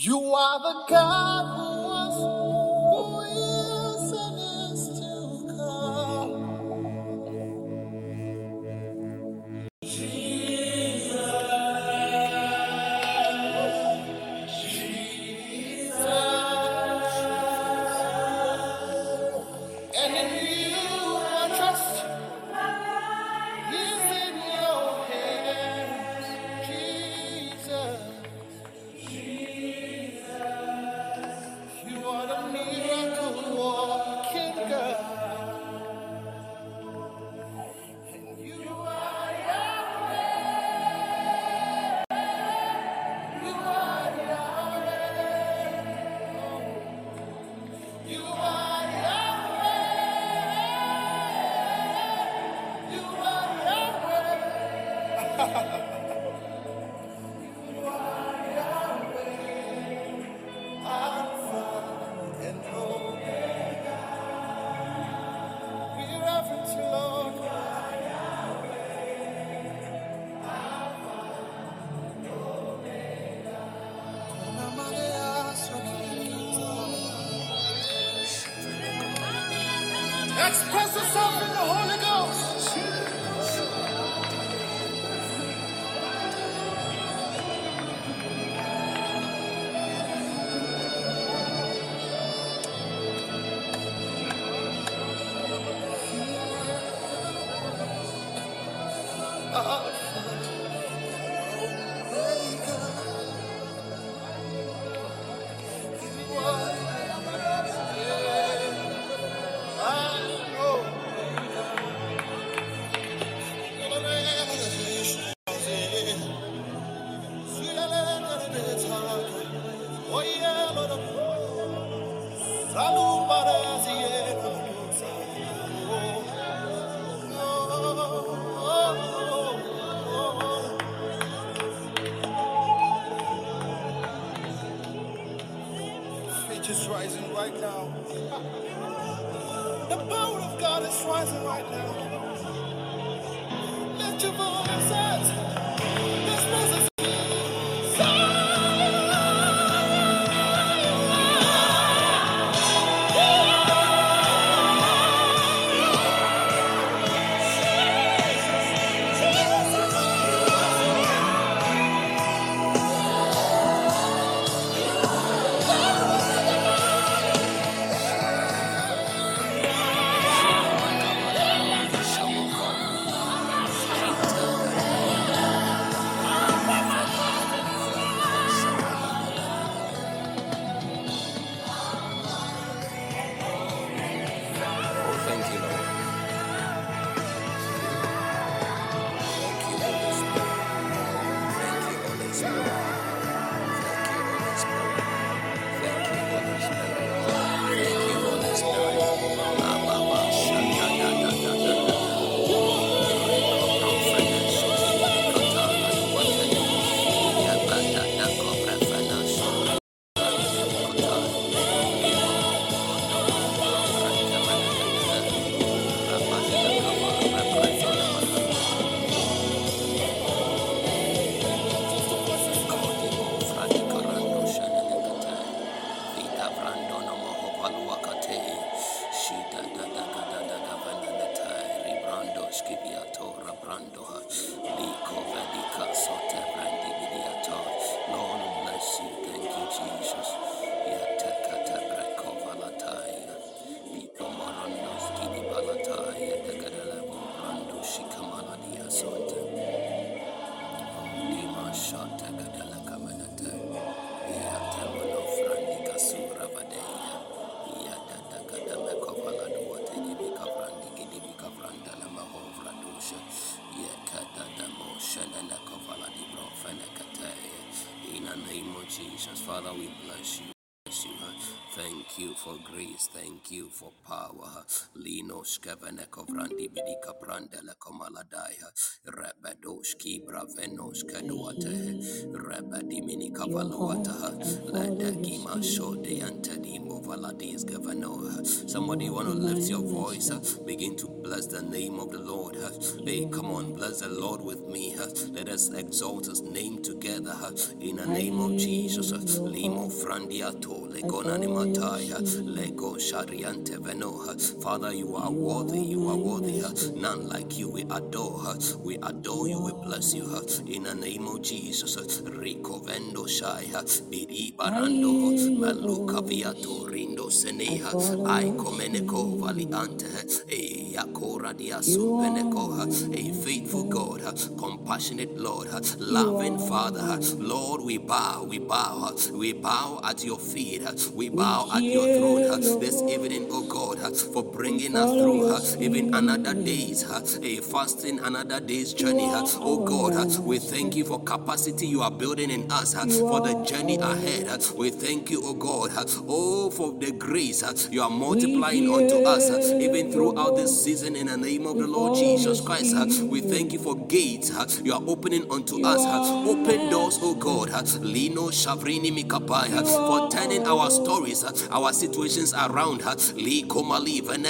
You are the God who Falou! thank you for power. Lino Skeveneko Vrandi Bidika Prandeleko Maladaya. Rebedoski Bravenos Keduate. Rebediminika Valuata. Ledekima Sode Antedimo Valadis governor. Somebody want to lift your voice. Begin to Bless the name of the Lord. Hey, come on, bless the Lord with me. Let us exalt his name together in the name of Jesus. Limo frandiato, legona nimataya, lego shariante veno. Father, you are worthy, you are worthy. None like you, we adore. We adore you, we bless you in the name of Jesus. Rico vendo shaya, bidi barando, maluka viato, rindo seneha, ai comeneco valiante, e supeneco, a faithful God, compassionate Lord, loving Father. Lord, we bow, we bow, we bow at your feet, we bow at your throne this evening, oh God, for bringing us through even another day's a fasting, another day's journey. Oh God, we thank you for capacity you are building in us for the journey ahead. We thank you, oh God, oh for the grace you are multiplying unto us even throughout this season in the name of the Lord Jesus Christ. We thank you for gates you are opening unto us. Open doors, oh God. Lino Shavrini Mikapaya for turning our stories, our situations around. Li Komali Vene,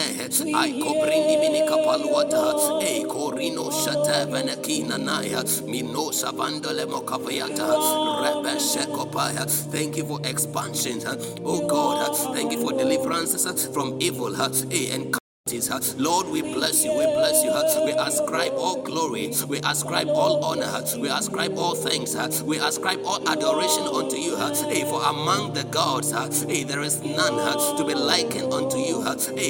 I Kobrindi Minikapaluata, E Korino Shate Venekina Naya, Mino Savandole Mokavayata, Rebe Shekopaya. Thank you for expansion, oh God. Thank you for deliverances from evil, eh, and Lord, we bless you, we bless you. We ascribe all glory, we ascribe all honor, we ascribe all thanks, we ascribe all adoration unto you. For among the gods, there is none to be likened unto you.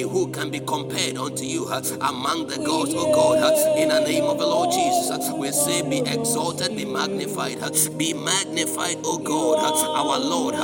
Who can be compared unto you among the gods, oh God? In the name of the Lord Jesus, we say, Be exalted, be magnified, be magnified, oh God, our Lord.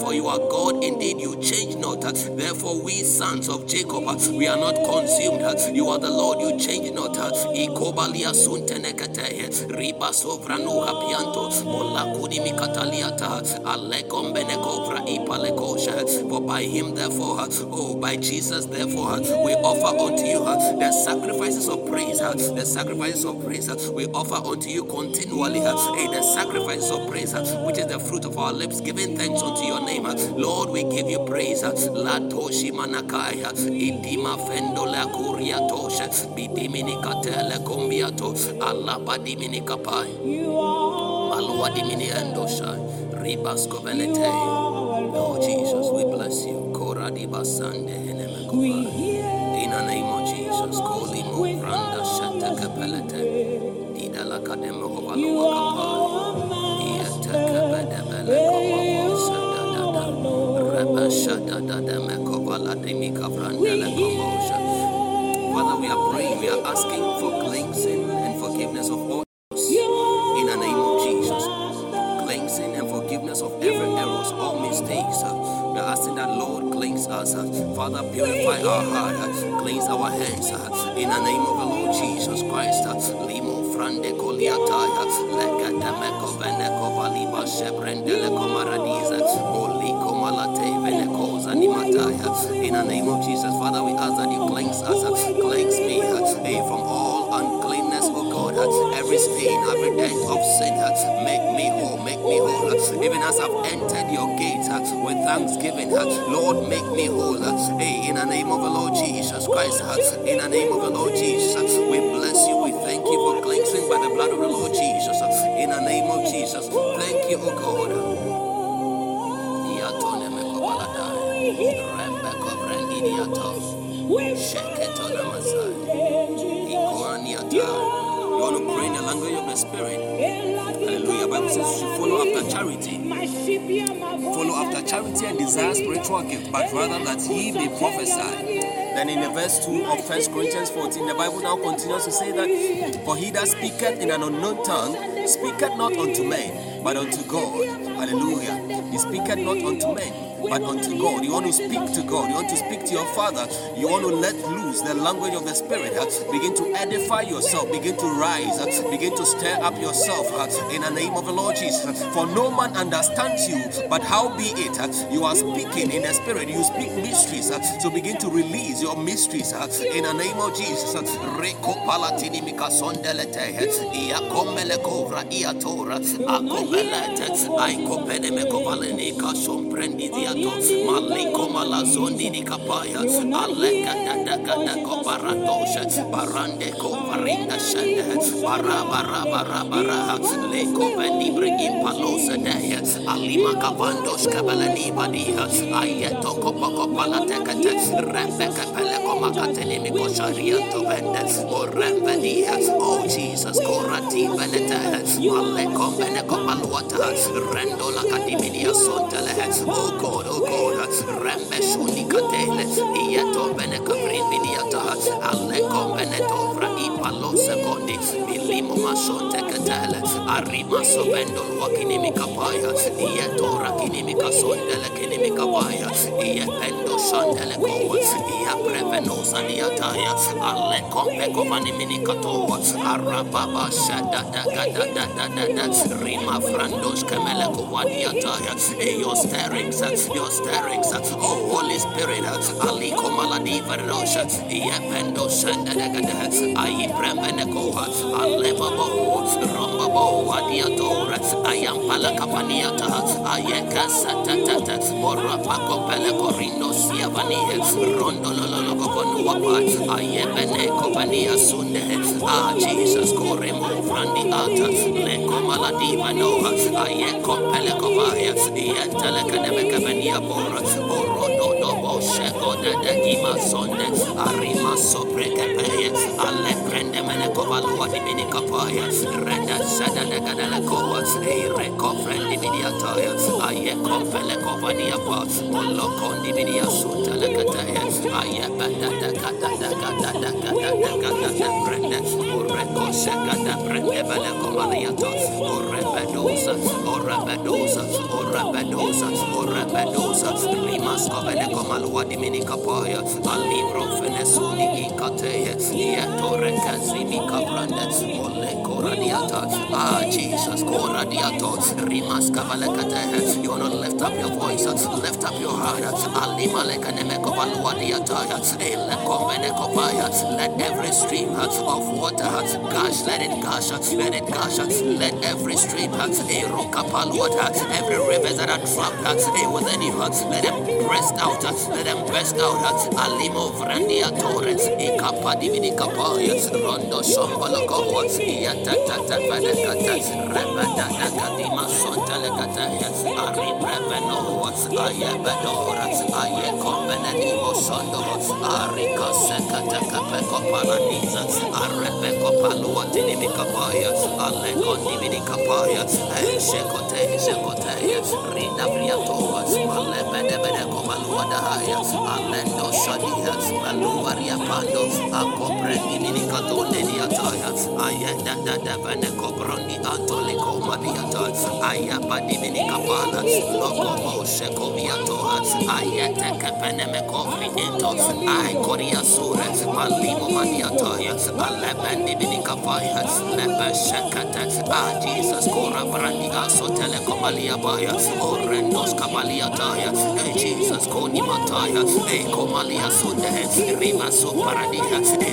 For you are God indeed, you change not. Therefore, we sons of Jacob, we are not consumed. You are the Lord, you change not. Ikobalia suntenekete, riba sovranu hapianto, mola kudi mikataliata, alekombene kovra ipalekosha. For by him, therefore, oh, by Jesus, therefore, we offer unto you the sacrifices of praise, the sacrifices of praise we offer unto you continually, the sacrifices of praise, which is the fruit of our lips, giving thanks unto your name. Lord, we give you praise. La toshi manakaya, idima fendo la kuria tosha, bidimini katele kombiato, Allah badimini kapai, malua dimini endosha, ribas kovelete. Oh Jesus, we bless you. Kora di basande heneme In the name of Jesus, koli mo franda shata kapelete, dida la kademo hovalua kapai, iya tekebede bele kowa Father, we are praying, we are asking for cleansing and forgiveness of all in the name of Jesus. Cleansing and forgiveness of every errors, all mistakes. We are asking that Lord cleanse us. Father, purify our heart, cleanse our hands. In the name of the Lord Jesus Christ. Limo frande koliataya, legata meko veneko valiba shebrendele komaradiza, oli komalate. In the name of Jesus, Father, we ask that you cleanse us, cleanse me hey, uh, from all uncleanness, oh God, every stain, every dent of sin, uh, make me whole, make me whole. Uh, even as I've entered your gate with thanksgiving, Lord, make me whole. Hey, in the name of the Lord Jesus Christ, in the name of the Lord Jesus, we bless you, we thank you for cleansing by the blood of the Lord Jesus. In the name of Jesus, thank you, oh God. Charity and desire spiritual gift, but rather that he may prophesy. Then in the verse 2 of 1 Corinthians 14, the Bible now continues to say that, For he that speaketh in an unknown tongue speaketh not unto men, but unto God. Hallelujah. He speaketh not unto men, but unto God. You want to speak to God. You want to speak to your Father. You want to let loose the language of the Spirit. Begin to edify yourself. Begin to rise. Begin to stir up yourself in the name of the Lord Jesus. For no man understands you, but how be it you are speaking in the Spirit. You speak mysteries. So begin to release your mysteries in the name of Jesus. Reko palatini mikasondelete. Iakomele kovra iatora. Akomelete. Aikopene mekovaleni Badiato, Maliko Malazondi di Capaya, Aleka da Gada Coparatosha, Barande Coparinda Shende, Barabara Barabara, Leko Palosa Dea, Alima Vende, O Jesus, God, God, Rembe Shunicatele, Ieto Beneca Briminiata, Benetovra Ipalo Secondi, Milimo Arrima Sovendo Luakinimi Capaya, Ieto Rakinimi Casondele Kinimi Capaya, Iependo Shandele Coa, Ia Prevenosa Diataya, Ale Compe Covanimini Catoa, Arababa Shada da da da da da da da, Rima Frandos Camele Coadiataya, your stirrings, your stirrings, oh Holy Spirit, Ali Comaladi Vernosha, Iependo Shanda da da da, Ai Premenecoa, Alebabo, Rombabo, Adiatora, Ayam Palacapaniata, Ayeka Satata, Morapaco Pelecorino Siavani, Rondolologopanuapa, Ayebene Copania Sunde, Ah Jesus, Coremo Frandi Ata, Leco Maladi Manoa, Ayeko Pelecovaya, Yentelecanemecavania Bora, Orodo Dobo Sheko de Gima Sonde, Arima Soprecape, Ale Prende Menecovalua di Minicapaya, Renda Sada de Gadalacoa, Ereco Frendi Midiataya, Ayeko Pelecovania Pa, Molocon di Midia Sunta Lecataya, Ayabada da Gada da Gada da Gada da Gada da Prende, Ureco Seca da Prende Belecomariato, Urebedosa, Urebedosa, Urebedosa, Urebedosa, Rimas Covenecomalua di Minicapaya, Alibro Fenesuni Icateye, Yetore Kazimi Cabrande, Ole Coradiata, Ah Jesus, Coradiato, Rimas Cavalacate, you wanna lift up your voice, lift up your heart, Alima Lecanemecovalua diataya, Ele Comenecopaya, let every stream of water gush, let it gush, let it gush, let every stream, Erokapalwater, every river that are trapped within you, let them burst out, let them burst out, Alimo Vrandia Torres, Ikapa Divinicapaya, Rondo Shombolokoa, Yatata Vanekata, Rebada Nakadima Sontelekataya, Ari Brevenoa, Ayabadora, Ayekomenanimo Sondo, Arika Capeko Paradisa, Arepeko Palua Tinimicapaya, Aleko Divinicapaya, Shekote, Shekote, Rida Briatoa, Alebedebedeko Maluadahaya, Alendo Shadia, Maluaria Pando, Akoprendi Minicatonde Diataya, Ayenda Dada Veneco Brondi Antoliko Madiata, Ayapadi Minicapana, Locomo Shecoviatoa, Ayete Capenemeco Friento, Ay Coria Sura, Malimo Maniataya, Shekata, Ah Jesus Coni Mataya, Rima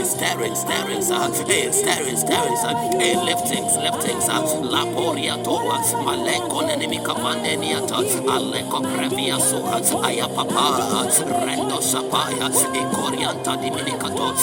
Staring, Staring, Staring, Staring, Hey Liftings, Liftings, La Toa, Maleko Aleko Previa Rendo Sapaya,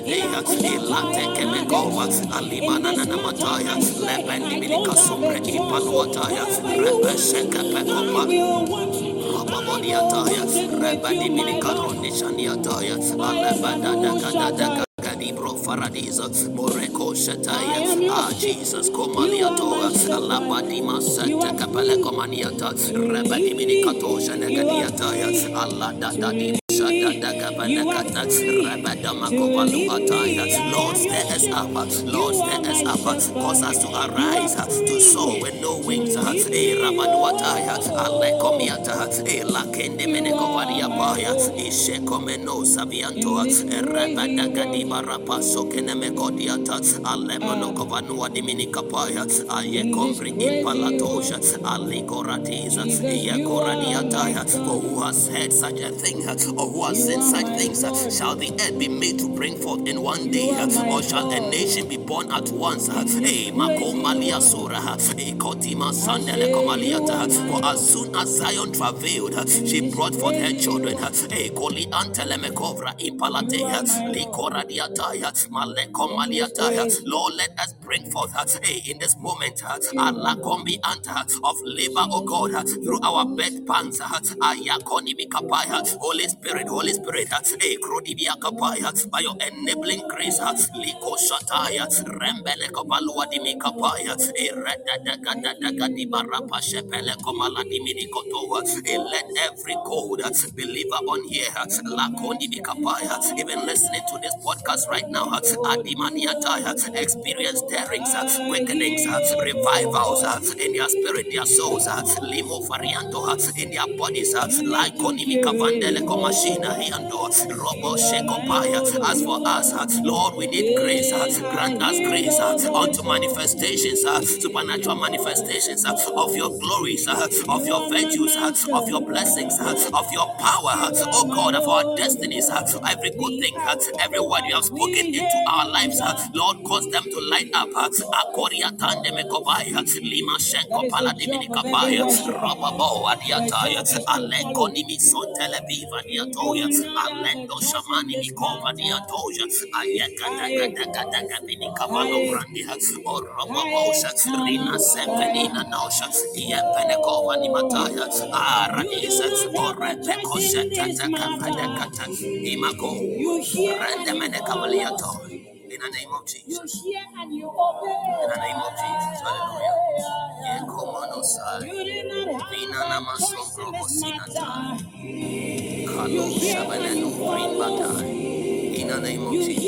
day, Elate Kemekova, Alimana Namataya, Lebendi Minica Sumbre Ipaluataya, Rebe Sheka Pekopa, Rababodiataya, Moreko Shataya, Ah Jesus, Alabadima Santa Capella Comaniata, Rebadi Minicatosha Negadiataya, Allah Dadi. Shada da You are free to lead me Lord, stir us up. Cause us to arise, to soar with no wings. Me. Alekomiata, Lakende You are my Ishekomeno In Saviantoa, this crazy Rabadagadiba world, Rapaso Kenemekodiata, Alemonokovanua Diminikapaya, in Ayekombri Impalatosha. For who has heard such a thing, or who has seen such things? Shall the earth be made to bring forth in one day, or shall a nation be born at once? For as soon as Zion travailed, she brought forth her children. world, Eh, Koli Antelemekovra God. Likoradiataya, Malekomaliataya. Lord, let us bring forth in this moment you Allah are kombi anta of labor, O God, through our bed pants. Holy Spirit, Holy Spirit, by your enabling grace, Liko Shataya, Rembele Kobalua Dimikapaya, Dibarapa Shepele Komala Diminikotoa, let every code uh, believer on here, uh, Lakoni Mikapaya, even listening to this podcast right now, uh, Adimaniataya, experience stirrings, quickenings, revivals in their spirit, their souls, Limo Varianto in their bodies, you like need to Konimika hear Vandele it. Komashina Hiando, Robo Shekopaya. As for us, Lord, we need grace. Grant us grace unto manifestations, supernatural manifestations of your glories, of your virtues, of your blessings, of your power, oh God, of our destinies, every good thing, every word you have spoken into our lives, Lord, cause them to light up. Lima shenko of every kapaya, adiataya, aleko nimi sontele biva diatoya, alendo shamani mikova matter. ayeka daga daga daga vini kabalo aye, brandia, oh, o aye, robobosha, rina sempenina nosha, yepenekova You do aradisa, not o ah, have a repeko in this shetata matter. kapadekata, You hear and you rendemene In the name of Jesus. hear and you obey. In the name of Jesus. Hallelujah. Yekomanosai. You do not have Vina a choice in namasongro this hosinatai. matter. You hear and you shabanenu follow. brimbatai. In the name of Jesus.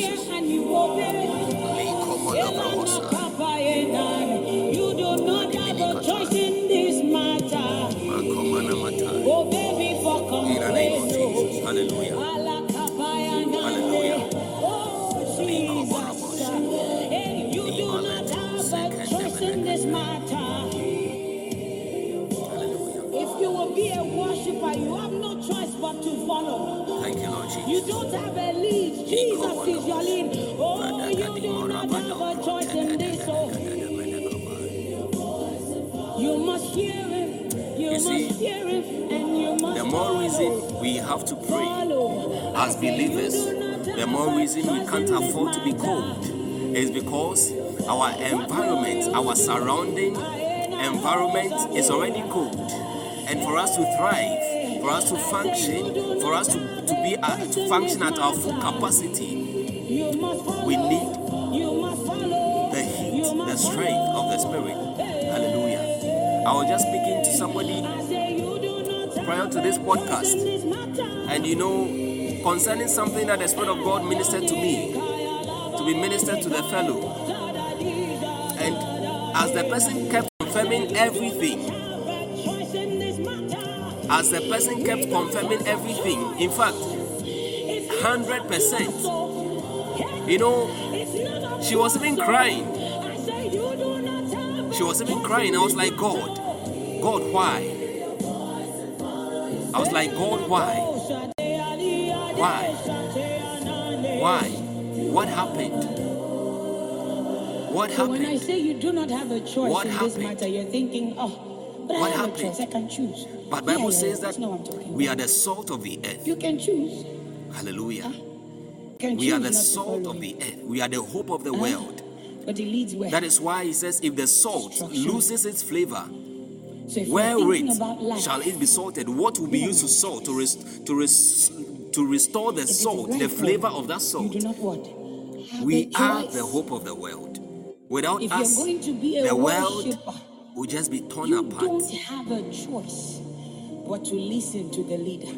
Worshiper, you have no choice but to follow. Thank you, Lord You don't have a lead. Jesus is your lead. Oh, you do not have a choice in this. Oh, you must hear him. You You must hear him, and you must the more reason we have to pray as believers, the more reason we can't afford to be cold is because our environment, our surrounding environment is already cold. And for us to thrive, for us to function, for us to, to be uh, to function at our full capacity, we need the heat, the strength of the spirit. Hallelujah. I was just speaking to somebody prior to this podcast, and you know, concerning something that the Spirit of God ministered to me, to be ministered to the fellow. And as the person kept confirming everything, as the person kept confirming everything, in fact, 100%, you know, she was even crying. She was even crying. I was like, God, God, why? I was like, God, why? Why? Why? What happened? What So when I say you do not have a choice What in this matter, you're thinking, oh, but What happened? choice. I can choose. But Bible yeah, says that that's not what I'm talking we are the salt of the earth. You can choose. Hallelujah. Ah. Can We are the salt of the earth. We are the hope of the Huh? world. But he leads where? That is why he says, if the salt loses its flavor, So wherewith shall it be salted? What will be used to salt to res- to res- to restore the it salt, the flavor of that salt? do not what? Have We are the hope of the world. Without If us, going to be a the world worshiper, will just be torn you apart. don't have a choice but to listen to the leader.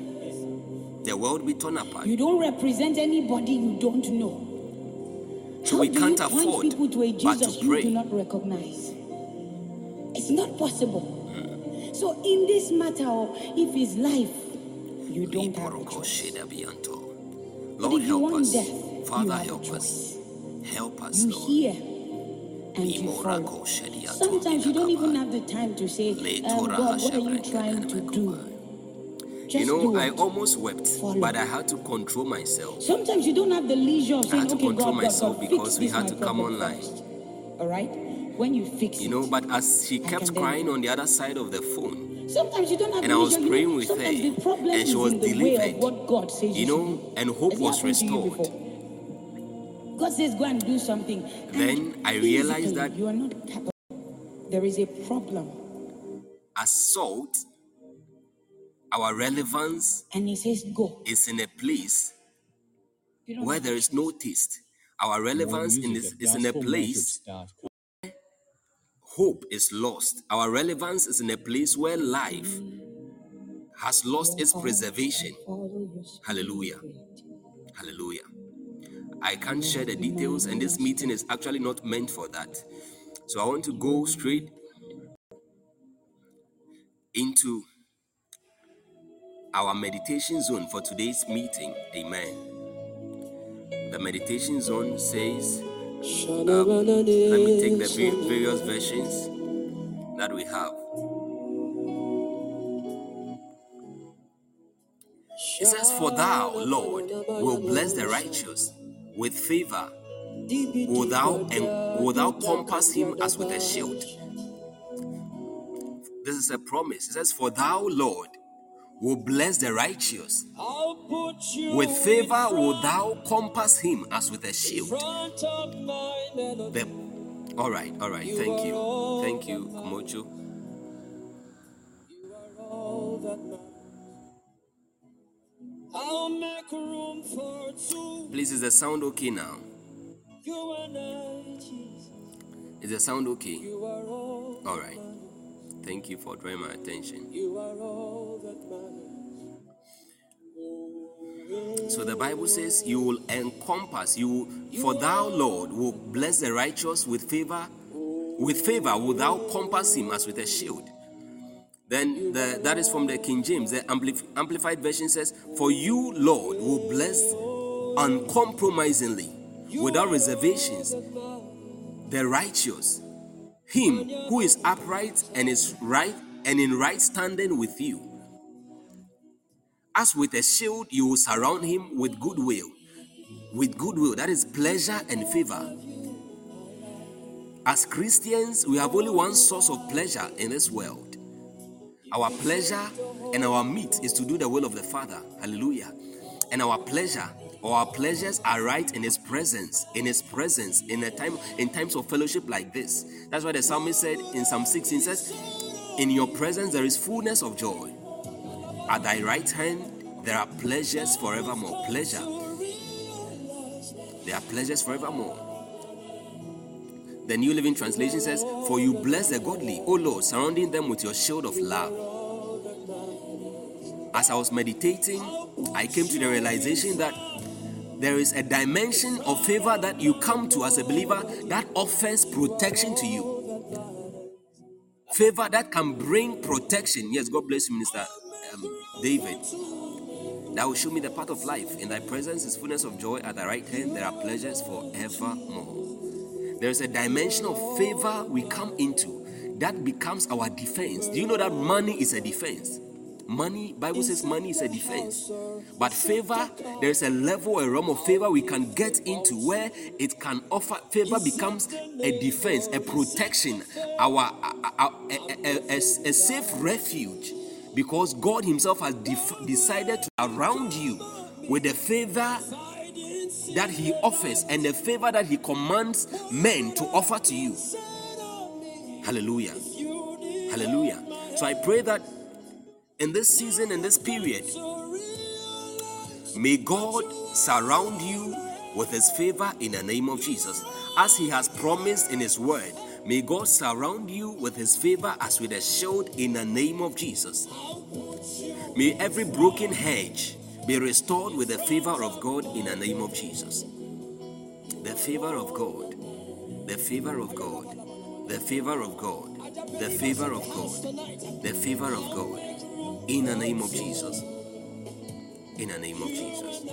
the world will be torn apart. You don't represent anybody you don't know. So How we can't you afford people to a but Jesus to you do not recognize. It's not possible. Hmm. So in this matter, of if it's life, you don't have a choice. Lord, you help us. death, you Father, help us. Help us, You Lord. hear and you follow. Imorako Sometimes you don't even have the time to say, um, God, what are you trying to do? Just You know, I almost wept, Follow. but I had to control myself. Sometimes you don't have the leisure of I saying, had to okay, control God, myself God, because we had to come online. first. All right? When you fix You know, but as she kept crying on the other side of the phone, Sometimes you don't have And I was praying with her, and she was in the way of delivered. what God says you know, and hope was restored. Before? God says, go and do something. And Then I realized that- you are not capable. There is a problem. As salt, our relevance And He says, go. is in a place You don't where have there a is choice. no taste. Our relevance in this is in a place gospelmessage.com. hope is lost. Our relevance is in a place where life has lost its preservation. Hallelujah. Hallelujah. I can't share the details, and this meeting is actually not meant for that. So I want to go straight into our meditation zone for today's meeting. Amen. The meditation zone says, um, let me take the va- various versions that we have. It says, For thou, Lord, will bless the righteous with favor. Will thou and will thou compass him as with a shield? This is a promise. It says, For thou, Lord, will bless the righteous. With favor will thou compass him as with a shield. The- all right, all right. Thank you. Thank you, Kumocho. Please, is the sound okay now? You and I, Jesus. Is the sound okay? You are all. Right. Thank you for drawing my attention. You are all that. So the Bible says, You will encompass, you for thou, Lord, will bless the righteous with favor. With favor will thou compass him as with a shield. Then the, that is from the King James. The Amplif- Amplified Version says, For you, Lord, will bless uncompromisingly, without reservations, the righteous, him who is upright and is right and in right standing with you. As with a shield, you will surround him with goodwill. With goodwill, that is pleasure and favor. As Christians, we have only one source of pleasure in this world. Our pleasure and our meat is to do the will of the Father. Hallelujah. And our pleasure our pleasures are right in his presence, in his presence, in a time in times of fellowship like this. That's why the psalmist said in Psalm 16 says, In your presence there is fullness of joy. At thy right hand there are pleasures forevermore. Pleasure. There are pleasures forevermore. The New Living Translation says, For you bless the godly, O Lord, surrounding them with your shield of love. As I was meditating, I came to the realization that there is a dimension of favor that you come to as a believer that offers protection to you. Favor that can bring protection. Yes, God bless you, Minister um, David. That will show me the path of life. In thy presence is fullness of joy. At thy right hand there are pleasures forevermore. There is a dimension of favor we come into that becomes our defense. Do you know that money is a defense? Money, Bible says money is a defense. But favor, there is a level, a realm of favor we can get into where it can offer favor becomes a defense, a protection, our, a- a- a- a safe refuge because God Himself has def- decided to surround you with the favor that He offers and the favor that He commands men to offer to you. Hallelujah. Hallelujah. So I pray that in this season, in this period, may God surround you with His favor in the name of Jesus. As He has promised in His word, may God surround you with His favor as with a shield in the name of Jesus. May every broken hedge Be restored with the favor of God in the name of Jesus. The favor of God. The favor of God. The favor of God. The favor of God. The favor of God. In the name of Jesus. In the name of Jesus.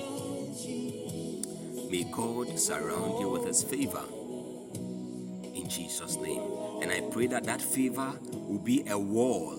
May God surround you with his favor in Jesus' name. And I pray that that favor will be a wall,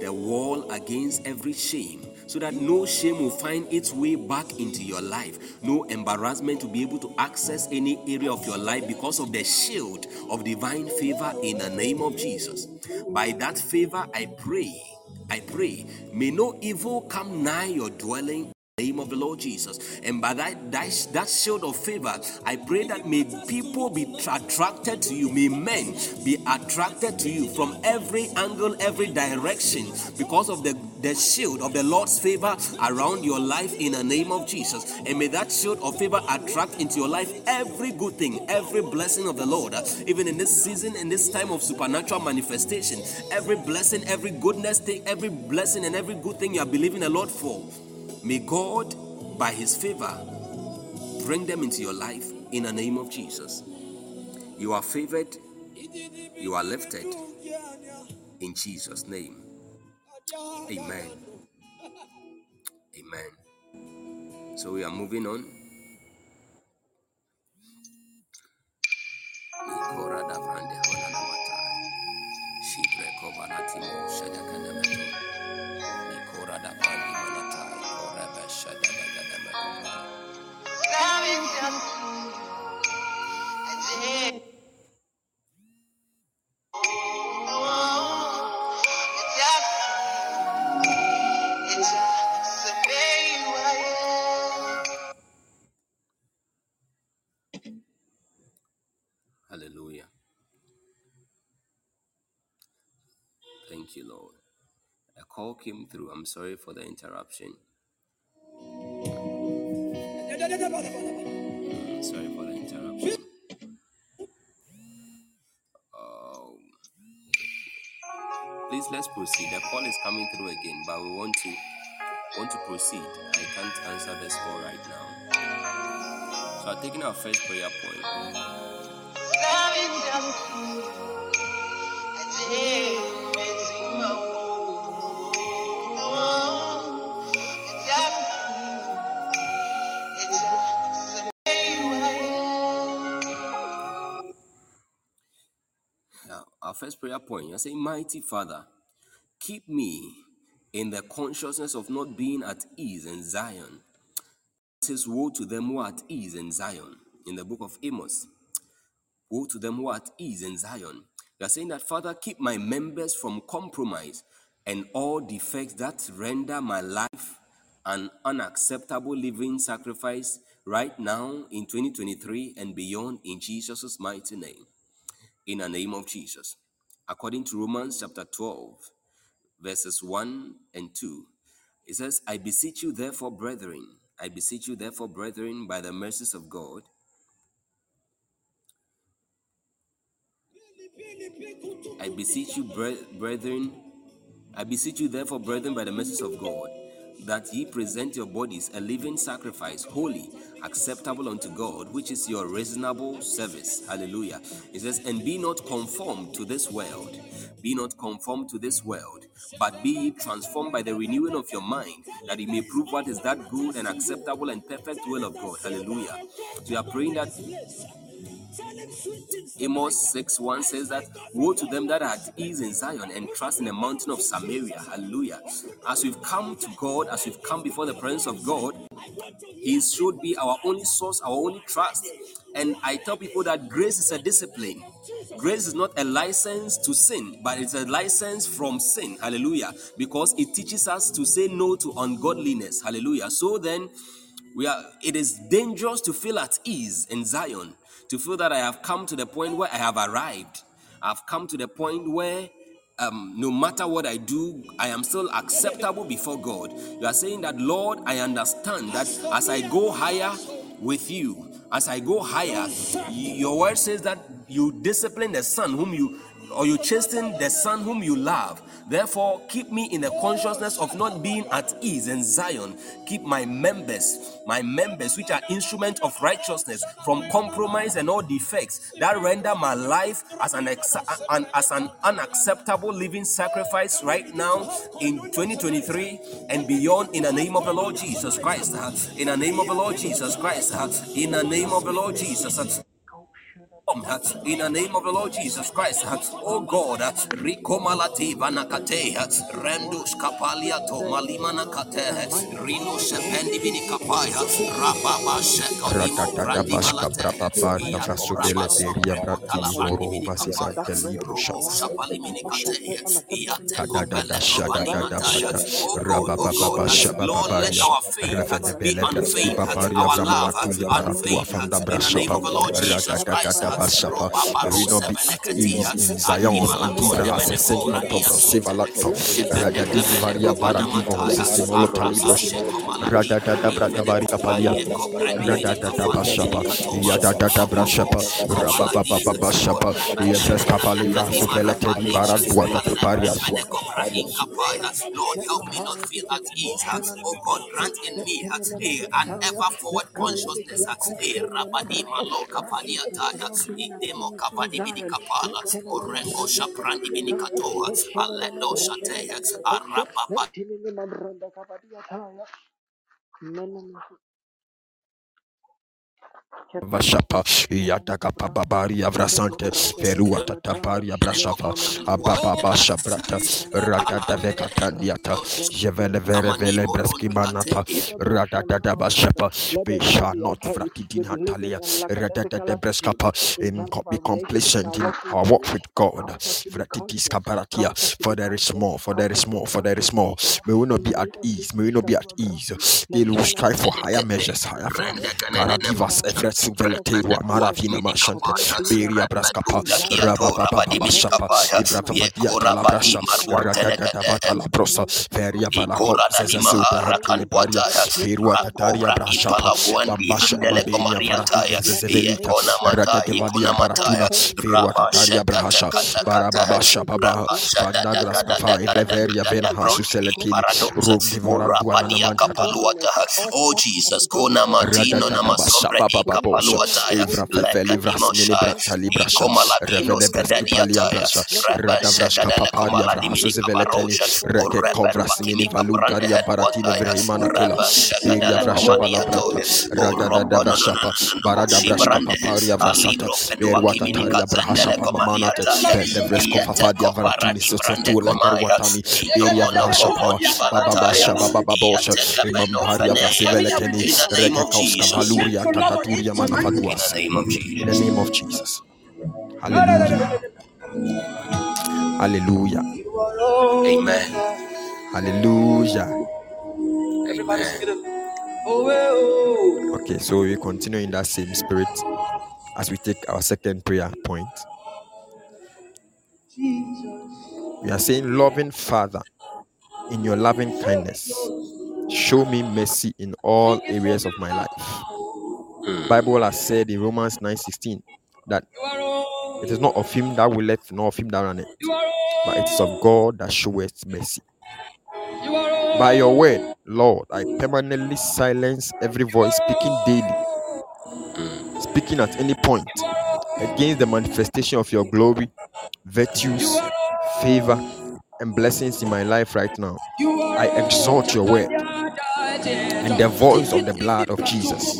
the wall against every shame, so that no shame will find its way back into your life, no embarrassment to be able to access any area of your life because of the shield of divine favor in the name of Jesus. By that favor, I pray, I pray, may no evil come nigh your dwelling name of the Lord Jesus. And by that, that, that shield of favor, I pray that may people be attracted to you, may men be attracted to you from every angle, every direction, because of the, the shield of the Lord's favor around your life in the name of Jesus. And may that shield of favor attract into your life every good thing, every blessing of the Lord, even in this season, in this time of supernatural manifestation, every blessing, every goodness thing, every blessing, and every good thing you are believing the Lord for. May God, by His favor, bring them into your life in the name of Jesus. You are favored, you are lifted in Jesus' name. Amen. Amen. So we are moving on. Hallelujah. Thank you, Lord. A call came through. I'm sorry for the interruption. Sorry for the please let's proceed. The call is coming through again, but we want to want to proceed. I can't answer this call right now. So I'm taking our first prayer point. Our first prayer point, I say, Mighty Father, keep me in the consciousness of not being at ease in Zion. It says, Woe to them who are at ease in Zion. In the book of Amos, woe to them who are at ease in Zion. You are saying that, Father, keep my members from compromise and all defects that render my life an unacceptable living sacrifice right now in 2023 and beyond in Jesus' mighty name in the name of Jesus. According to Romans chapter 12, verses 1 and 2, it says, I beseech you, therefore, brethren, I beseech you, therefore, brethren, by the mercies of God, I beseech you, bre- brethren, I beseech you, therefore, brethren, by the mercies of God, that ye present your bodies a living sacrifice, holy, acceptable unto God, which is your reasonable service. Hallelujah. It says, And be not conformed to this world. Be not conformed to this world, but be ye transformed by the renewing of your mind, that ye may prove what is that good and acceptable and perfect will of God. Hallelujah. So are praying that Amos 6 1 says that, Woe to them that are at ease in Zion and trust in the mountain of Samaria. Hallelujah. As we've come to God, as we've come before the presence of God, He should be our only source, our only trust. And I tell people that grace is a discipline. Grace is not a license to sin, but it's a license from sin. Hallelujah. Because it teaches us to say no to ungodliness. Hallelujah. So then, we are it is dangerous to feel at ease in Zion, to feel that I have come to the point where I have arrived. I've come to the point where um, no matter what I do, I am still acceptable before God. You are saying that, Lord, I understand that as I go higher with you, as I go higher, your word says that you discipline the son whom you or you chasten the son whom you love. Therefore, keep me in the consciousness of not being at ease in Zion. Keep my members, my members, which are instruments of righteousness, from compromise and all defects that render my life as an, ex- an as an unacceptable living sacrifice right now in 2023 and beyond. In the name of the Lord Jesus Christ. In the name of the Lord Jesus Christ. In the name of the Lord Jesus. Uh, in the name of the Lord Jesus Christ, oh God, Rico Malati Vanakate, Rendus Kapaliato, Malimana Kate, Rino Sependi Vinicapaya, Rababa Shekolimo, Radadada Brandi bashka brababa Malate, navrasu Yato vele Rabaso, beria bratini Talabrandi moro vasisante Vinicapaya, libro Robo shapa. Shapalimini Kate, Yateko Kadadada Peleko shadadada Vanimataya, bata oh God, oh rabababa God, Lord, let shabababaria our faith revede be bele breski unfeigned, babaria our vramana love tuli baratua fanda unfeigned, in the name brashapa of the Lord Jesus Christ. radadada bashapa Robabaro we not be in Zion adimalato anti vrahase rebeneko segment of radiasute, Rosivalanto yebekete radadizi varia beneko varadimo vanamataya, sisimoloto araba libros sheko malati radadada branimeneko, bradavari kapalia fante bashapa arobo brashapa rabababa bashapa orebeshe yevres kapali penekati vrasu velete di marapadia, varantua tataparias alebrembeneko braninka paya. Lord, help me not feel at ease. Oh God, grant in me a an ever forward consciousness. A rabadi malo kapadi ataya, idemo kapadi bidi kapala, oreko shaprandi bini katoa, aledo shatea, arababa Vashapa Yataka Pababari Avrasante Ferua Tatapari Abrashava Ababa Basha Brata Radada Vekatandiata Jevele Vere Vele Breski Manata Radada Bashapa We shall not Fratidin Hatalia Radada Breskapa in be complacent in our walk with God Fratitis Kabaratia for there is more for there is more for there is more. May we not be at ease may we not be at ease. They will strive for higher measures higher rende kanene Karadivas Efrets Repenekua Maravina kapaya, Beria kiatora Rababa badimini Bashapa kapaya, Ivravadia yekora badi Talabrasha Radadavata marwantenekede, La Brosa Feria Valaco Ikora dani Zezasuta mahara Hatilibaria kanwataya Ferua Tataria Brashapa impala kuandi Bambasha handele Baberia komariataya Varatini Zezevelita yekona matai Radadavadia kuna Baratuna mataya Ferua raba Tataria shekate Brahasha kate kate Barababasha Baba raba shada Vandagras daga daga Kafa daga Evreveria daga Vena daga Hasu bronte Seletini imparadosa Rog Divorantuana urapadia Namantata kapaluata oh Jesus kona matino na Masombredi Baba Basha Baba Babosha Yete Kapeno Imambaria Fene, Vrasiveleteni in the name of Rekekauska Jesus. Valuria Tataturia In the name of in the Jesus. name of Jesus. Hallelujah. Hallelujah. Amen. Hallelujah. Amen. Okay, so we continue in that same spirit as we take our second prayer point. We are saying, Loving Father, in your loving kindness, show me mercy in all areas of my life. Mm. Bible has said in Romans 9:16 that it is not of him that willeth, nor of him that runneth, but it is of God that showeth mercy. By your word, Lord, I permanently silence every voice speaking daily, mm. speaking at any point against the manifestation of your glory, virtues, favor, and blessings in my life right now. I exalt your word and the voice of the blood of Jesus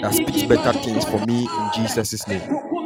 that speaks better things for me in Jesus' name.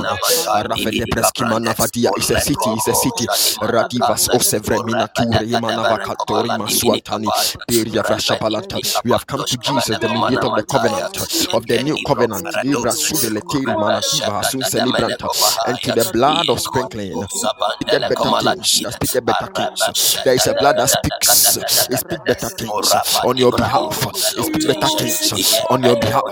Sobrecona Rafete Preskima Navadia is a city, is a city. Radivas Osevre Minature Imanavakatori Masuatani Vrashapalata. We have come to Jesus, the mediator of the covenant, of the new covenant. Libra Sudeletiri Manativa Hasun Celebranta, and to the blood of sprinkling. Speak the better things. Speak better things. There is a blood that speaks. It speaks better things on your behalf. It speaks better things on your behalf.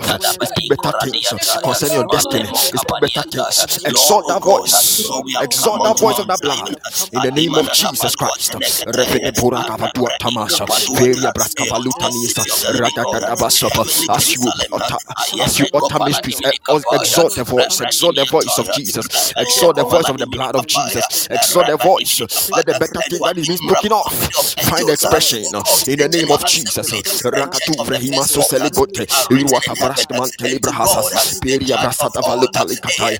It speaks better things concerning your destiny. It speaks better things. Exalt that voice. Exalt that voice of that blood. In the name of Jesus Christ. As you utter, as you utter mysteries, eh, exalt the voice. Exalt the voice of Jesus. Exalt the voice of the blood of Jesus. Exalt the voice. Let the better thing that is spoken off find expression in the name of Jesus. Rakatu vrehima so celibote. Iruata vrastman telebrahasas. Peria brasata valutalikataya.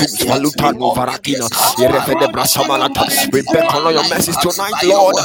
Rakatus valutano varatina. Irefede brasamalata. We beckon on your mercies tonight, Lord.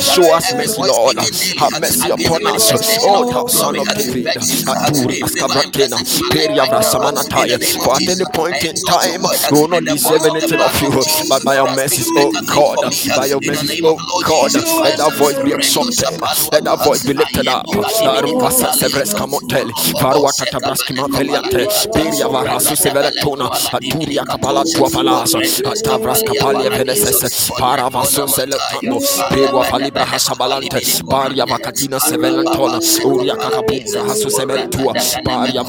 Show us mercy, Lord. Have mercy upon us. Oh, thou son of David. Aturi askavratena. Peria brasamanataya. For at any point in time, we will not deserve anything of you. But by your mercies, oh God. By your mercies, oh God. Let that voice be exalted. Let that voice be lifted up. Arukasa sevres kamoteli. Faruata tabraski maveliate. Peria varasu severetona. Aturia kapala tua palasa. Atavras kapalia veneses. Paravaso seletano. Perua falibra hasabalante. Paria vakatina sevelantona. Uria. Paria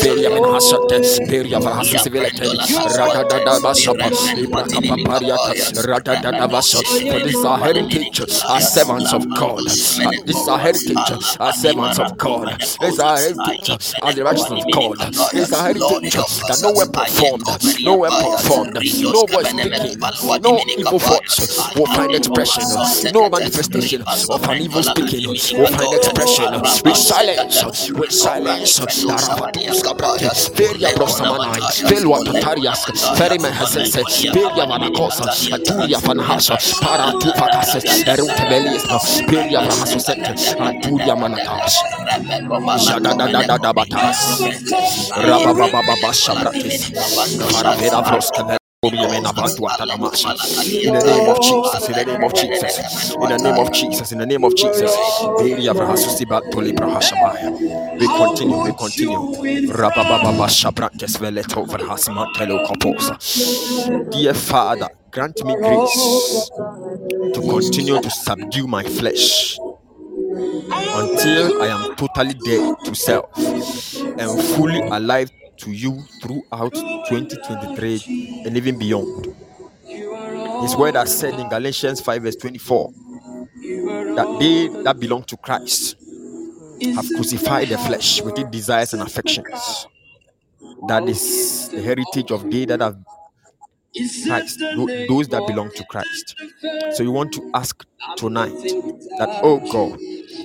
Peria Menhasate, Peria Basha. For this heritage, servants of God. This heritage, servants of God. Is our heritage, as the righteousness of God. Is our heritage that no weapon formed, no weapon formed, no voice speaking, no evil voice will find expression, no manifestation of an evil speaking will find expression. With silence, with silence. Feria brosamanai, velwa tatarias, ferime hasese, peria vanakosa, aturia fanahasa, para tu fakase, erute belis, peria vanahasosete, aturia manatas. In the name of Jesus, in the name of Jesus, in the name of Jesus, in the name of Jesus, we continue, we continue. Dear Father, grant me grace to continue to subdue my flesh until I am totally dead to self and fully alive to you throughout 2023 and even beyond. His word has said in Galatians 5, verse 24, that they that belong to Christ have crucified the flesh with its desires and affections. That is the heritage of they that have Christ, those that belong to Christ. So you want to ask tonight that, oh God,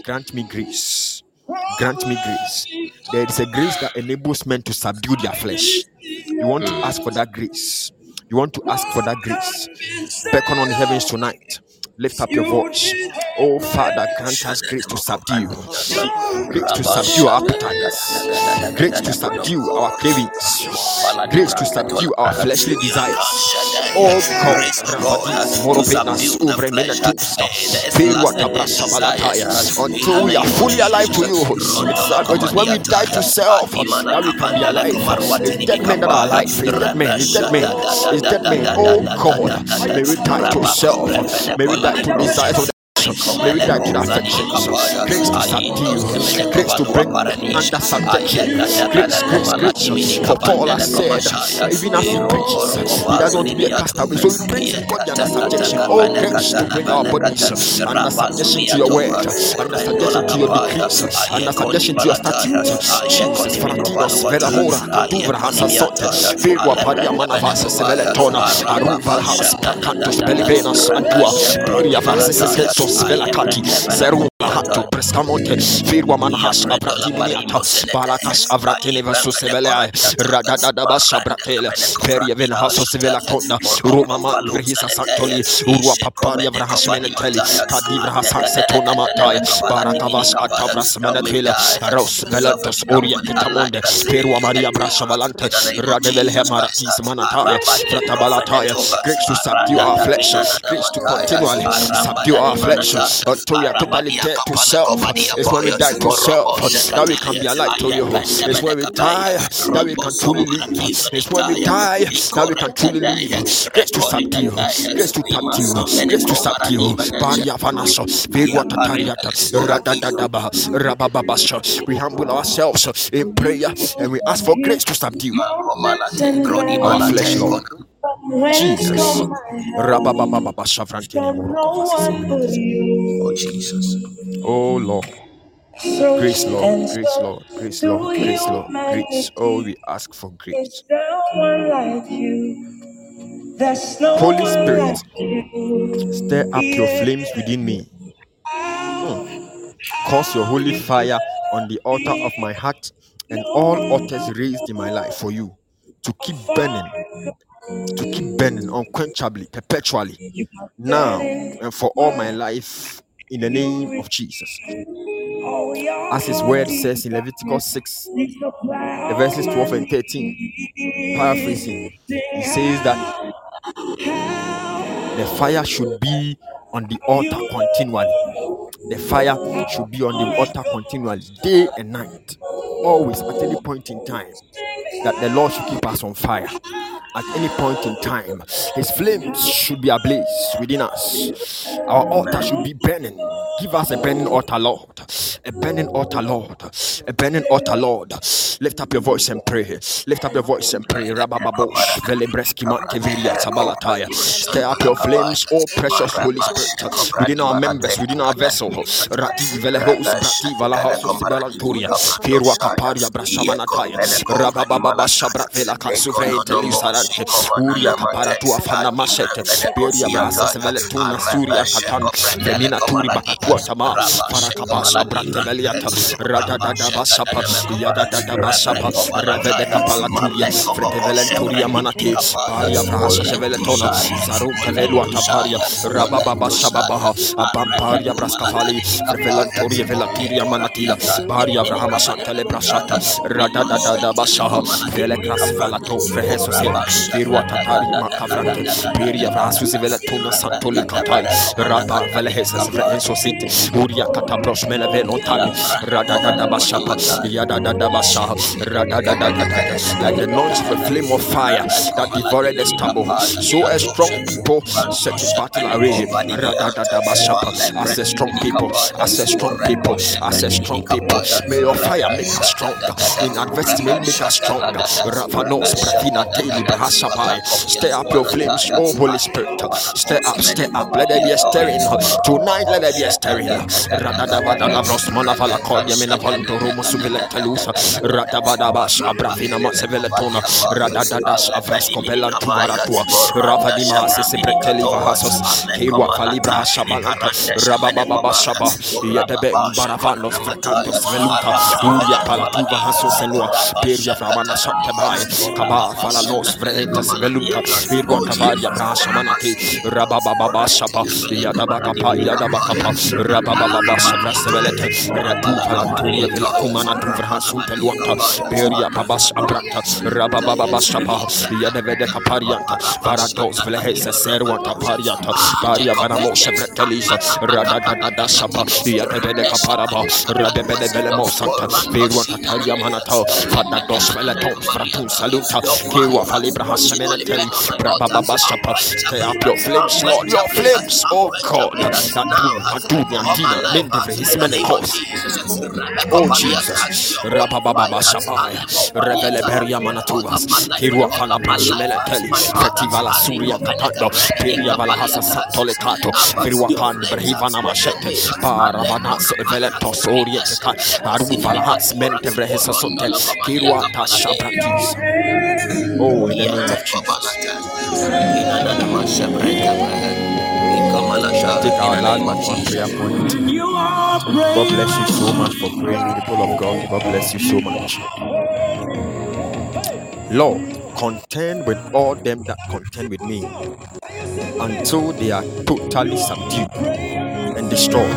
grant me grace. Grant me grace. There is a grace that enables men to subdue their flesh. You want to ask for that grace. You want to ask for that grace. Beckon on the heavens tonight. Lift up your voice. Oh Father, grant us grace to subdue. Grace to subdue our appetites. Grace to subdue our cravings. Grace to subdue our fleshly desires. Oh God, until we are fully alive to you. It is when we die to self that we can be alive. It's dead men that are alive. It's dead men. It's dead men. It's dead men. Oh God, may we die to self. May we die to desires of the flesh. May to the affections. Grace to subdue. Grace to bring under subjection. Grace, grace, grace. For Paul has said, even as he preaches, he doesn't want to be a castaway. So he brings body under subjection. Oh, grace to bring our bodies uh, under subjection to your word, uh, under subjection to your decrees, uh, under subjection to your statutes. Jesus, Fratinos, Velamora, Kaduvra, Hasasote, Virgua, Paria, Manavasa, Seveletona, Aruva, Has, Cantus, Belivenas, Antua, Gloria, Vasis, Jesus, Velakati, Zeru, Hatu, Prescamonte, Virgua, Manahas, Abratimiata, Barakas, Avratine, Vasus, Sevele, Radada, Basa, Bratele, Feria, Velhasos, Velacona, Roma, Vrihisa, Santoli, Urua, Paparia, Vrahas, Meneteli, Kadivra, Hasan, Setona, Matai, Barakavas, Atavras, Menetele, Ros, Velantos, Oria, Kitamonde, Perua, Maria, Brasha, Valante, Radevel, Hemaratis, Manataya, Fratabalataya, grace to subdue our flesh, grace to continually subdue our flesh until we are totally dead to self. It's when we die to self that we can be alive to you. It's when we die that we can truly live. It's when we die that we can truly live. Grace to subdue, grace to subdue, grace to subdue. Baria Vanasha, Virwa Tatariata, Radadadaba, Rabababasha. We humble ourselves in prayer and we ask for grace to subdue our flesh, Lord. Jesus. Oh, Jesus. Oh Lord. Grace, Lord, grace, Lord, grace, Lord, grace, Lord, grace. Oh, we ask for grace. There's no Holy Spirit, stir up your flames within me. Hmm. Cause your holy fire on the altar of my heart and all altars raised in my life for you to keep burning, to keep burning unquenchably, perpetually, now and for all my life in the name of Jesus. As his word says in Leviticus 6, the verses 12 and 13, paraphrasing, he says that the fire should be on the altar continually. The fire should be on the altar continually, day and night, always at any point in time. That the Lord should keep us on fire at any point in time. His flames should be ablaze within us. Our altar should be burning. Give us a burning altar, Lord. A burning altar, Lord. A burning altar, Lord. Lift up your voice and pray. Lift up your voice and pray. Rabababosh, Velebreski Manteviria, Tabalataya. Stir up your flames, oh precious Holy Spirit, within our members, within our vessel. Rati Velehos, Rati Valahos, Balanturia, Firwa Kaparia, Brashamanataya, Rabababa Shabra Vela Kasuvre, Telisarante, Uria Kaparatua Fana Mashete, Beria Brasas Veletuna, Suria Katan, Femina Turi Bakatua Sama, Farakabasha Branteveliata, Radada Basapa, Yadada Basapa, Ravede Kapalaturia, Fretevelenturia Manati, Paria Brasa Seveletona, Zaru Kevelua Taparia, Rababa Shababaha, Abamparia Brascafali, Frevelanturia Velatiria Manatila, Paria Brahama Santele Brasata, Radada Basaha, Velecras Valato, Frehesosia, Pirua Tatari Macavrante, Piria Veletona Santoli Katai, Velehesas Frehesosite, Uria Catabros Melevenotani, Radada Basapa, Yadada Basaha, Radada like the noise of a flame of fire that devoured the stubble. So a strong people set his battle array. As a strong people, as a strong people, as a strong people. May your fire make us stronger. In adversity, may it make us stronger. Ravanos, Pratina, Daily, Brahasapai. Stir up your flames, oh Holy Spirit. Stir up, stir up. Let there be a stirring. Tonight, let there be a stirring. Radadabadana, Rosmana, Valacodia, Menavaldo, Romo, Suvela, Talusa, Radabadabas, Abravina, Maseveletona, Radadadas, Avresco, Bella, Tumaratua, Ravadima, Sisipreteli, Vahasos, Kirwa, Falibra, Shabalata, Rabababa, Shaba, Yadebe, Baravanos, Fracantos, Veluta, Uria, Palatuva, Hasos, Elua, Peria, Ramana, Santabai, Kaba, Falanos, Vretas, Veluta, Virgo, Cavaria, Brasha, Manati, Rabababa, Shaba, Yadabakapa, Yadabakapa, Rabababa, Shabra, Sevelete, Ratu Palanturia Vilatumana Tuvrhasunta Luanta, Peria Babas Abrata, Rabababa Shapa, Yadevede Caparianta, Paratos Velehesa Serwanta Parianta, Paria Vanamo Chevretelisa, Radadada Shapa, Yadevede Caparaba, Radebede Velemo Santa, Peruanta Talia Manata, Fadados Veleton, Fratun Saluta, Kewa Falibra Hasameneteli, Brababa Shapa, stay up your flames, Lord, your flames, oh God, that do, Adu, Antina, Mendeve, his many cause. Oh Jesus, Rabababa Shabai, Revele Beria Manatuvas, Kirua Pala Brashmeleteli, Fetivala Suria Catando, Peria Valahasa Santoletato, Viruapan, Brehivana Machete, Paravanas, Veletos, Orienta, Aruvalahas, Mentevrehesa Sote, Kirua Tashabratis. Oh, in the name of Jesus. God bless you so much for praying, with the people of God. God bless you so much. Lord, contend with all them that contend with me until they are totally subdued and destroyed.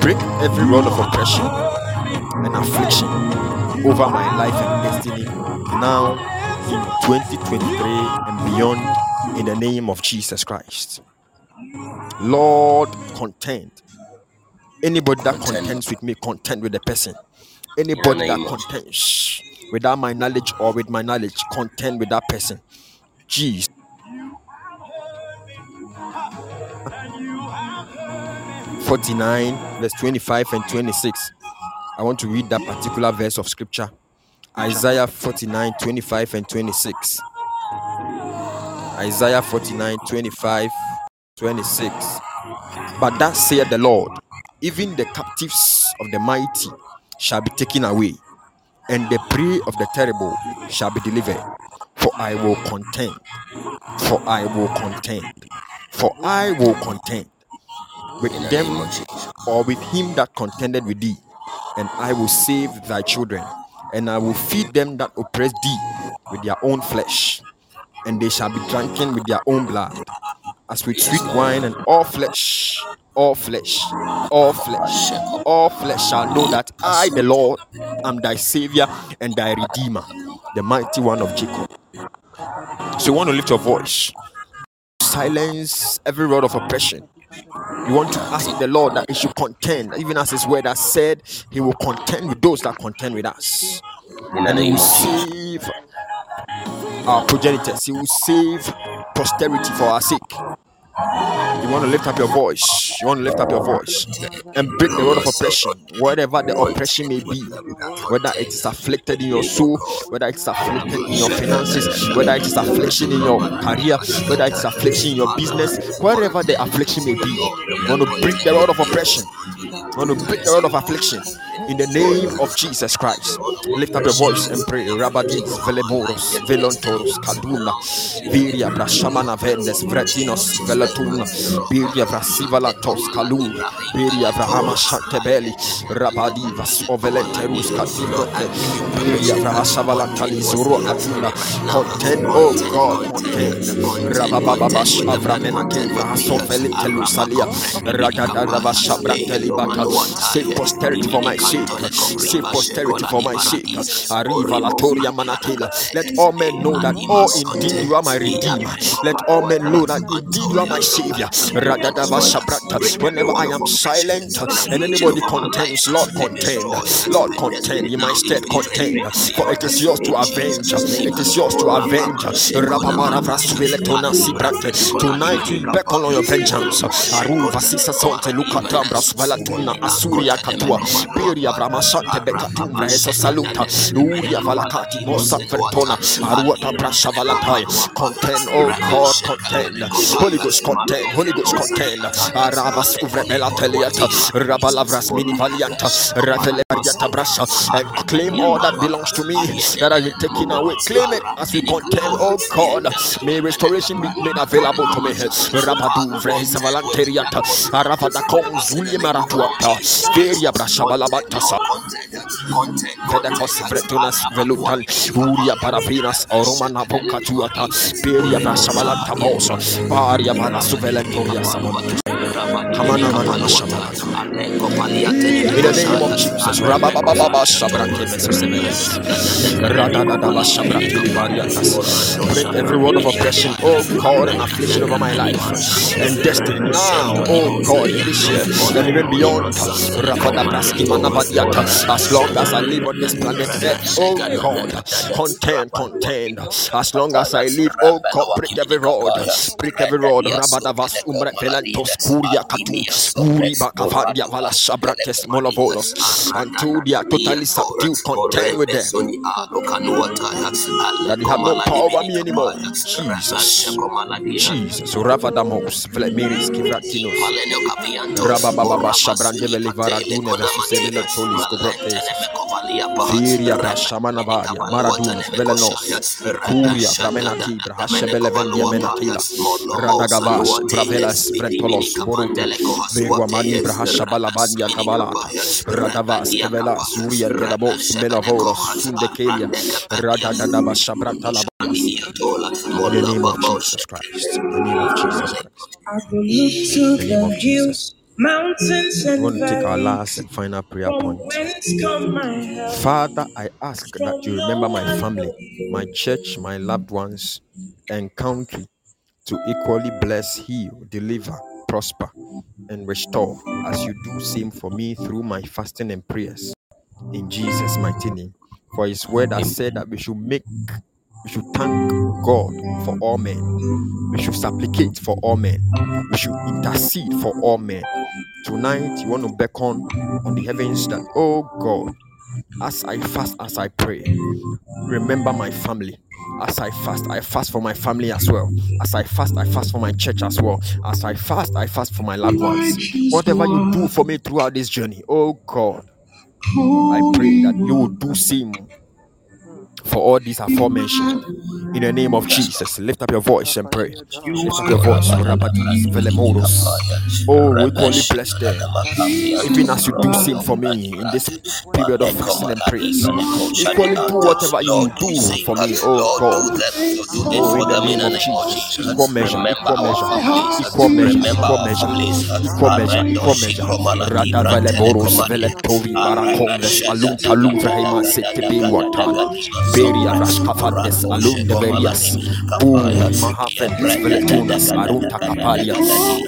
Break every rod of oppression and affliction over my life and destiny now in 2023 and beyond in the name of Jesus Christ. Lord, contend. Anybody that contends with me, contend with the person. Anybody that contends without my knowledge or with my knowledge, contend with that person. Jesus. 49, verse 25 and 26. I want to read that particular verse of scripture. Isaiah 49, 25 and 26. Isaiah 49, 25, 26. But that saith the Lord, even the captives of the mighty shall be taken away, and the prey of the terrible shall be delivered. For I will contend, for I will contend, for I will contend with them or with him that contended with thee, and I will save thy children, and I will feed them that oppress thee with their own flesh, and they shall be drunken with their own blood, as with sweet wine, and all flesh, all flesh, all flesh, all flesh shall know that I, the Lord, am thy Savior and thy Redeemer, the mighty one of Jacob. So you want to lift your voice, silence every rod of oppression. You want to ask the Lord that He should contend, even as His word has said, He will contend with those that contend with us, and He will save our progenitors. He will save posterity for our sake. You want to lift up your voice. You want to lift up your voice and break the rod of oppression, whatever the oppression may be, whether it is afflicted in your soul, whether it is afflicted in your finances, whether it is affliction in your career, whether it is affliction in your business, wherever the affliction may be. You want to break the rod of oppression. You want to break the rod of affliction in the name of Jesus Christ. Lift up your voice and pray. Rabadis, Velontoros, Kaduna, Viria, Brashamana, Vendes, Velatuna, Biria, Vrasivalatos, Kalu, Biria, Vrahama, Shantebeli, Rabadivas, Atuna, contend, oh God, Rabababash, Ragada, for my sake, save posterity for my sake. Arriva la Toria Manatela. Let all men know that, oh, indeed you are my redeemer. Let all men know that indeed you are my savior. Shabrata. Whenever I am silent and anybody contends, Lord contend, Lord contend, in my stead contend, for it is yours to avenge, it is yours to avenge. Rabamara Vrasuveletona Sibrate. Tonight we beckon on your vengeance. Aruva Sisa Sonte Lukatambra Valatuna Asuria Katua. Piria Bramashante Bekatumra Esa Saluta. Uria Valakati Mosa Fertona. Aruata Brasha Valatai. Contend, oh. Holy Ghost contend, Holy Ghost contend. Aravas. Rabalavras Mini. Ravelariata Brasha. And claim all that belongs to me that has been taken away. Claim it as we contend, oh God. May restoration be made available to me. Rabadu Vresa Valanteriata. Aravada Kong Zuli Maratuata. Feria Brashabalabantasa. Vedekos Vretunas Velutal. Uria Parafinas. Oromana Vocatuata. Peria Brashabalanta Bosa. Paria Manasuvelentoria Samon. Kamana mana shabra. In the name of Jesus. Rabababa shabrake mesosebe. Radadadaba shabrake libariatas. Break every word of oppression, oh God, and affliction over my life and destiny now, oh God, this year and even beyond. Rabadabraski manavadiata. As long as I live on this planet Earth, oh God, contend, contend. As long as I live, oh God, break every road, break every road. Rabadavas umre velantos kuria katu, uri bakafandia vala shabrates molovolos. Until they are totally subdued, contend with them. That they have no power over me anymore. Jesus. Jesus. Ravadamos, Vlemiris, Kivratinos. Rabababa Shabrande Velivara Dune versus Tolis Cobrotes. Viria Brashamana Varia, Maradunos, Velenos, Curia, Bramenati, Brahashebele Vendia Menatila, Radagavas, Bravelas, Brentolos, Borute, Veguamani, Brahashabalabandia Kabalata, Radavas, Kevela, Suria, Gedabos, Melavoros, Sundekelia, Radadaba Shabratala. In the name of Jesus Christ. In the name of Jesus Christ. In the name of Jesus. Mountains We and want to take our valleys, last and final prayer from point. whence come my help? Father, I ask that From you no remember my one family, but my you. church, my loved ones, and country to equally bless, heal, deliver, prosper, and restore as you do same for me through my fasting and prayers. In Jesus' mighty name. For his word has said that we should make, we should thank God for all men. We should supplicate for all men. We should intercede for all men. Tonight, you want to beckon on the heavens that, oh God, as I fast, as I pray, remember my family. As I fast, I fast for my family as well. As I fast, I fast for my church as well. As I fast, I fast for my loved ones. Whatever you do for me throughout this journey, oh God, I pray that you will do same for all these aforementioned. In the name of Jesus, lift up your voice and pray. Lift up your voice. Velemoros. Oh, we equally bless them. Even as you do same for me in this period of fasting and prayers. Equally do whatever you do for me, oh God. Oh, in the name of Jesus. Equal measure, equal measure, equal measure, equal measure, equal measure, equal measure. Rada vele boros vele tori barakonves alun talun vrehema sete beluatan. Beria raskafandes alun de verias. Boom, mahafendis vele tunas arunta.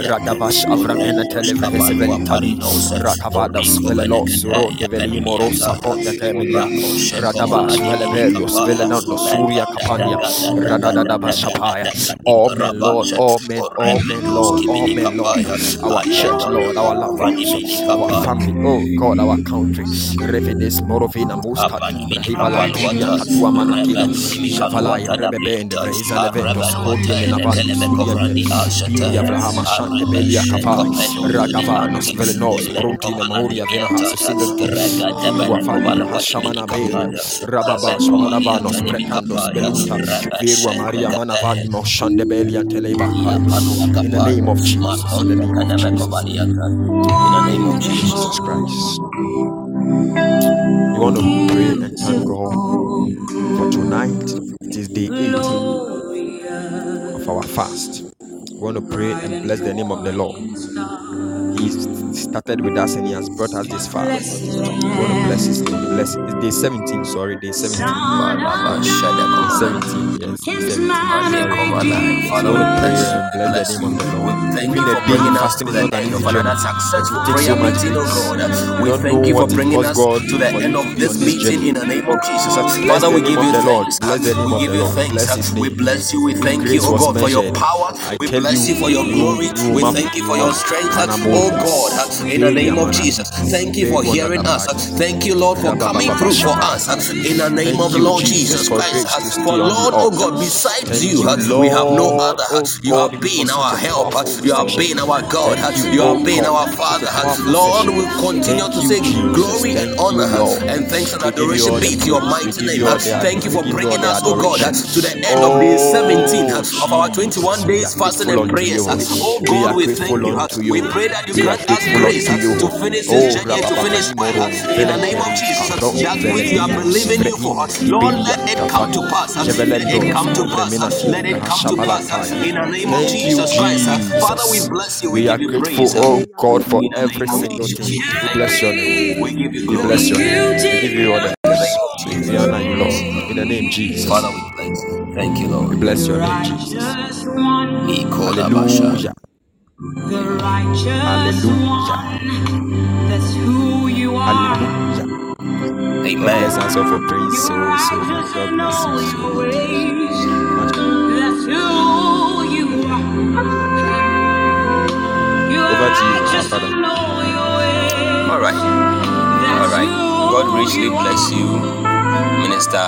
Radavash avramena televrehese velitali. Rakavadas vele los ro de veli morosa ponde temelia. Radavash vele velios vele nando suria kapania. Radadadabashapaya. All men, Lord, all men, all men, Lord, all men, Lord. Our church, Lord, our loved ones, our family, oh God, our country. Revedes Morovina Muscat, Brahivala Turia Katua Manakila, Shavalaya, Rebebende, Brahisa Leventos, Kotia Menavali, Suriente, Piria Brahama Shante Belia Kapai, Ragavanos, Velenos, Bruntina Moria Venahas, Sindente, Wafali, Hashamana Belia, Rababash, Manavanos, Precandos, Belunta, Virua Maria Manavani Moshande Belia Teleba. In the name of Jesus, in the name of Jesus, in the name of Jesus Christ. You want to pray and thank God for tonight. It is day 18 of our fast. We want to pray and bless the name of the Lord. He started with us and he has brought us this far. We want to bless his name. Bless it's day 17, sorry, day 17. Day 17, yes, day 17. Father, we pray and bless the name of the Lord. Even the daily fasting is not an easy journey. It takes so much grace. We thank you for bringing us God to the end of this meeting in the name of Jesus. Father, we give you thanks. Bless the name We give you thanks. Bless We bless you. We thank you, grace oh God, for your power. We bless you, you for your glory. We thank you you for your strength. Oh God, In the name of Jesus. Thank you for hearing us. Thank you, Lord, for coming through for us. In the name of the Lord Jesus, Christ. For stay on the Lord, oh. God, besides you, we have no other. You have been our help. You have been our God. You, have been our for such a Father. Lord, we continue to say glory and honor and thanks and We give you adoration be to your mighty name. you all the Thank you for give you all bringing us, oh God, to the end of day 17 Oh of our 21 days fasting and prayers. Oh God, we thank you. We pray that you grant us uh, to finish this journey to finish well. In the name of Jesus, that which we are believing you for, Lord, let it come to pass. Let it come to pass. Let it come to pass. In the name of you, Jesus Christ, Father, we bless you. We We are give you grateful, praise. oh God, for every of single thing. We bless your name. We give you We glory. bless your name. We give you all the In the name praise. of We we honor you, Lord. In the name Jesus. Father, we bless you. Thank you, We Lord. bless your name, Jesus. Hallelujah. The righteous Hallelujah. one. That's who you are. Hallelujah. Amen. us all for You're so, so righteous God in bless you so your much. ways. Much. That's who you are. You're Over to you, righteous Father. in all your ways. All right. All That's right. God who richly you bless are. you, Minister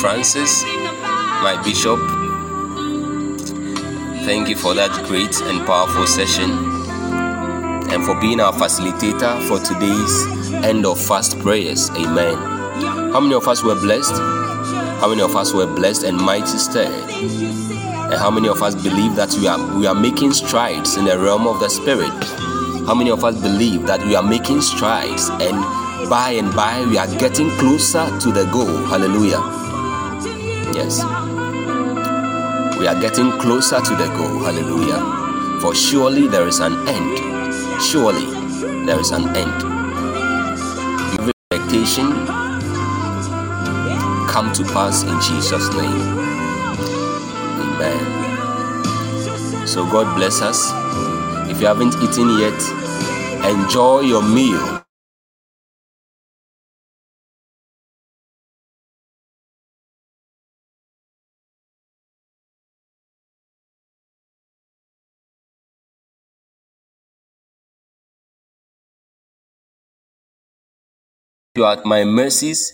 Francis, my bishop. Thank you for that great and powerful session and for being our facilitator for today's end of fast prayers. Amen. How many of us were blessed? How many of us were blessed and mighty stirred? And how many of us believe that we are we are making strides in the realm of the spirit? How many of us believe that we are making strides and by and by we are getting closer to the goal? Hallelujah. Yes. We are getting closer to the goal. Hallelujah. For surely there is an end. Surely there is an end. Every expectation come to pass in Jesus' name. Amen. So God bless us. If you haven't eaten yet, enjoy your meal. You at my mercies,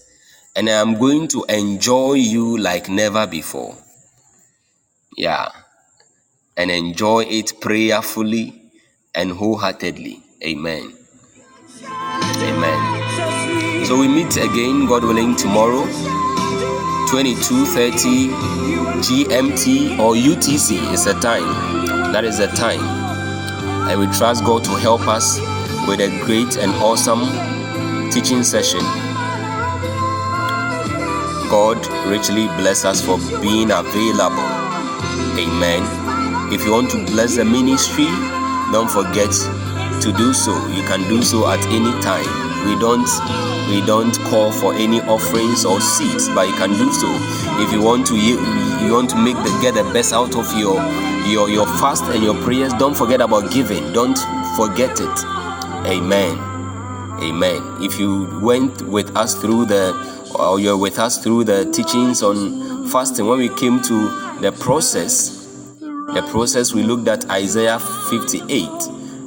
and I am going to enjoy you like never before. Yeah. And enjoy it prayerfully and wholeheartedly. Amen. Amen. So we meet again, God willing, tomorrow, 22:30 GMT or UTC is the time. That is the time. And we trust God to help us with a great and awesome teaching session. God richly bless us for being available. Amen. If you want to bless the ministry, don't forget to do so. You can do so at any time. We don't we don't call for any offerings or seeds, but you can do so. If you want to you, you want to make the get the best out of your your your fast and your prayers, don't forget about giving. Don't forget it. Amen. Amen. If you went with us through the, or you're with us through the teachings on fasting, when we came to the process, the process we looked at Isaiah 58,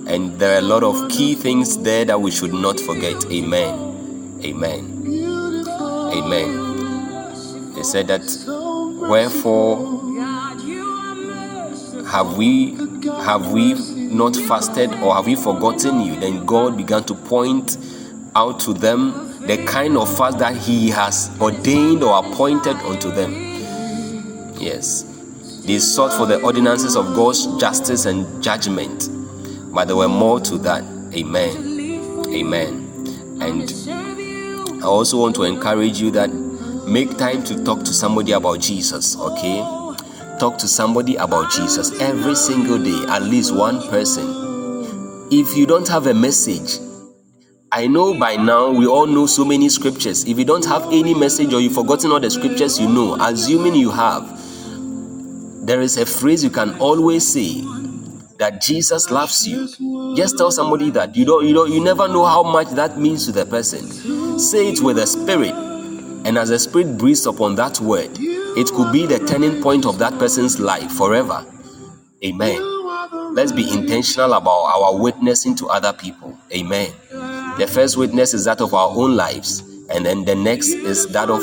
and there are a lot of key things there that we should not forget. Amen. Amen. Amen. They said that, wherefore have we have we not fasted or have we forgotten you? Then god began to point out to them the kind of fast that he has ordained or appointed unto them. Yes. They sought for the ordinances of god's justice and judgment but there were more to that. Amen. Amen. And i also want to encourage you that make time to talk to somebody about jesus okay talk to somebody about Jesus every single day, at least one person. If you don't have a message, I know by now we all know so many scriptures. If you don't have any message or you've forgotten all the scriptures you know, assuming you have, there is a phrase you can always say that Jesus loves you. Just tell somebody that you don't you don't you never know how much that means to the person. Say it with the spirit, and as the spirit breathes upon that word, it could be the turning point of that person's life forever. Amen. Let's be intentional about our witnessing to other people. Amen. The first witness is that of our own lives, and then the next is that of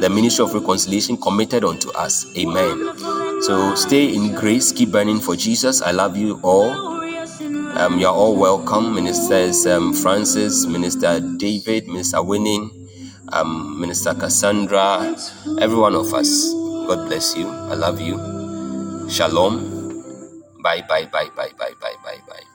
the ministry of reconciliation committed unto us. Amen. So stay in grace, keep burning for Jesus. I love you all. Um, you're all welcome, Ministers um, Francis, Minister David, Minister Winning, um, Minister Cassandra, every one of us. God bless you. I love you. Shalom. Bye, bye, bye, bye, bye, bye, bye, bye.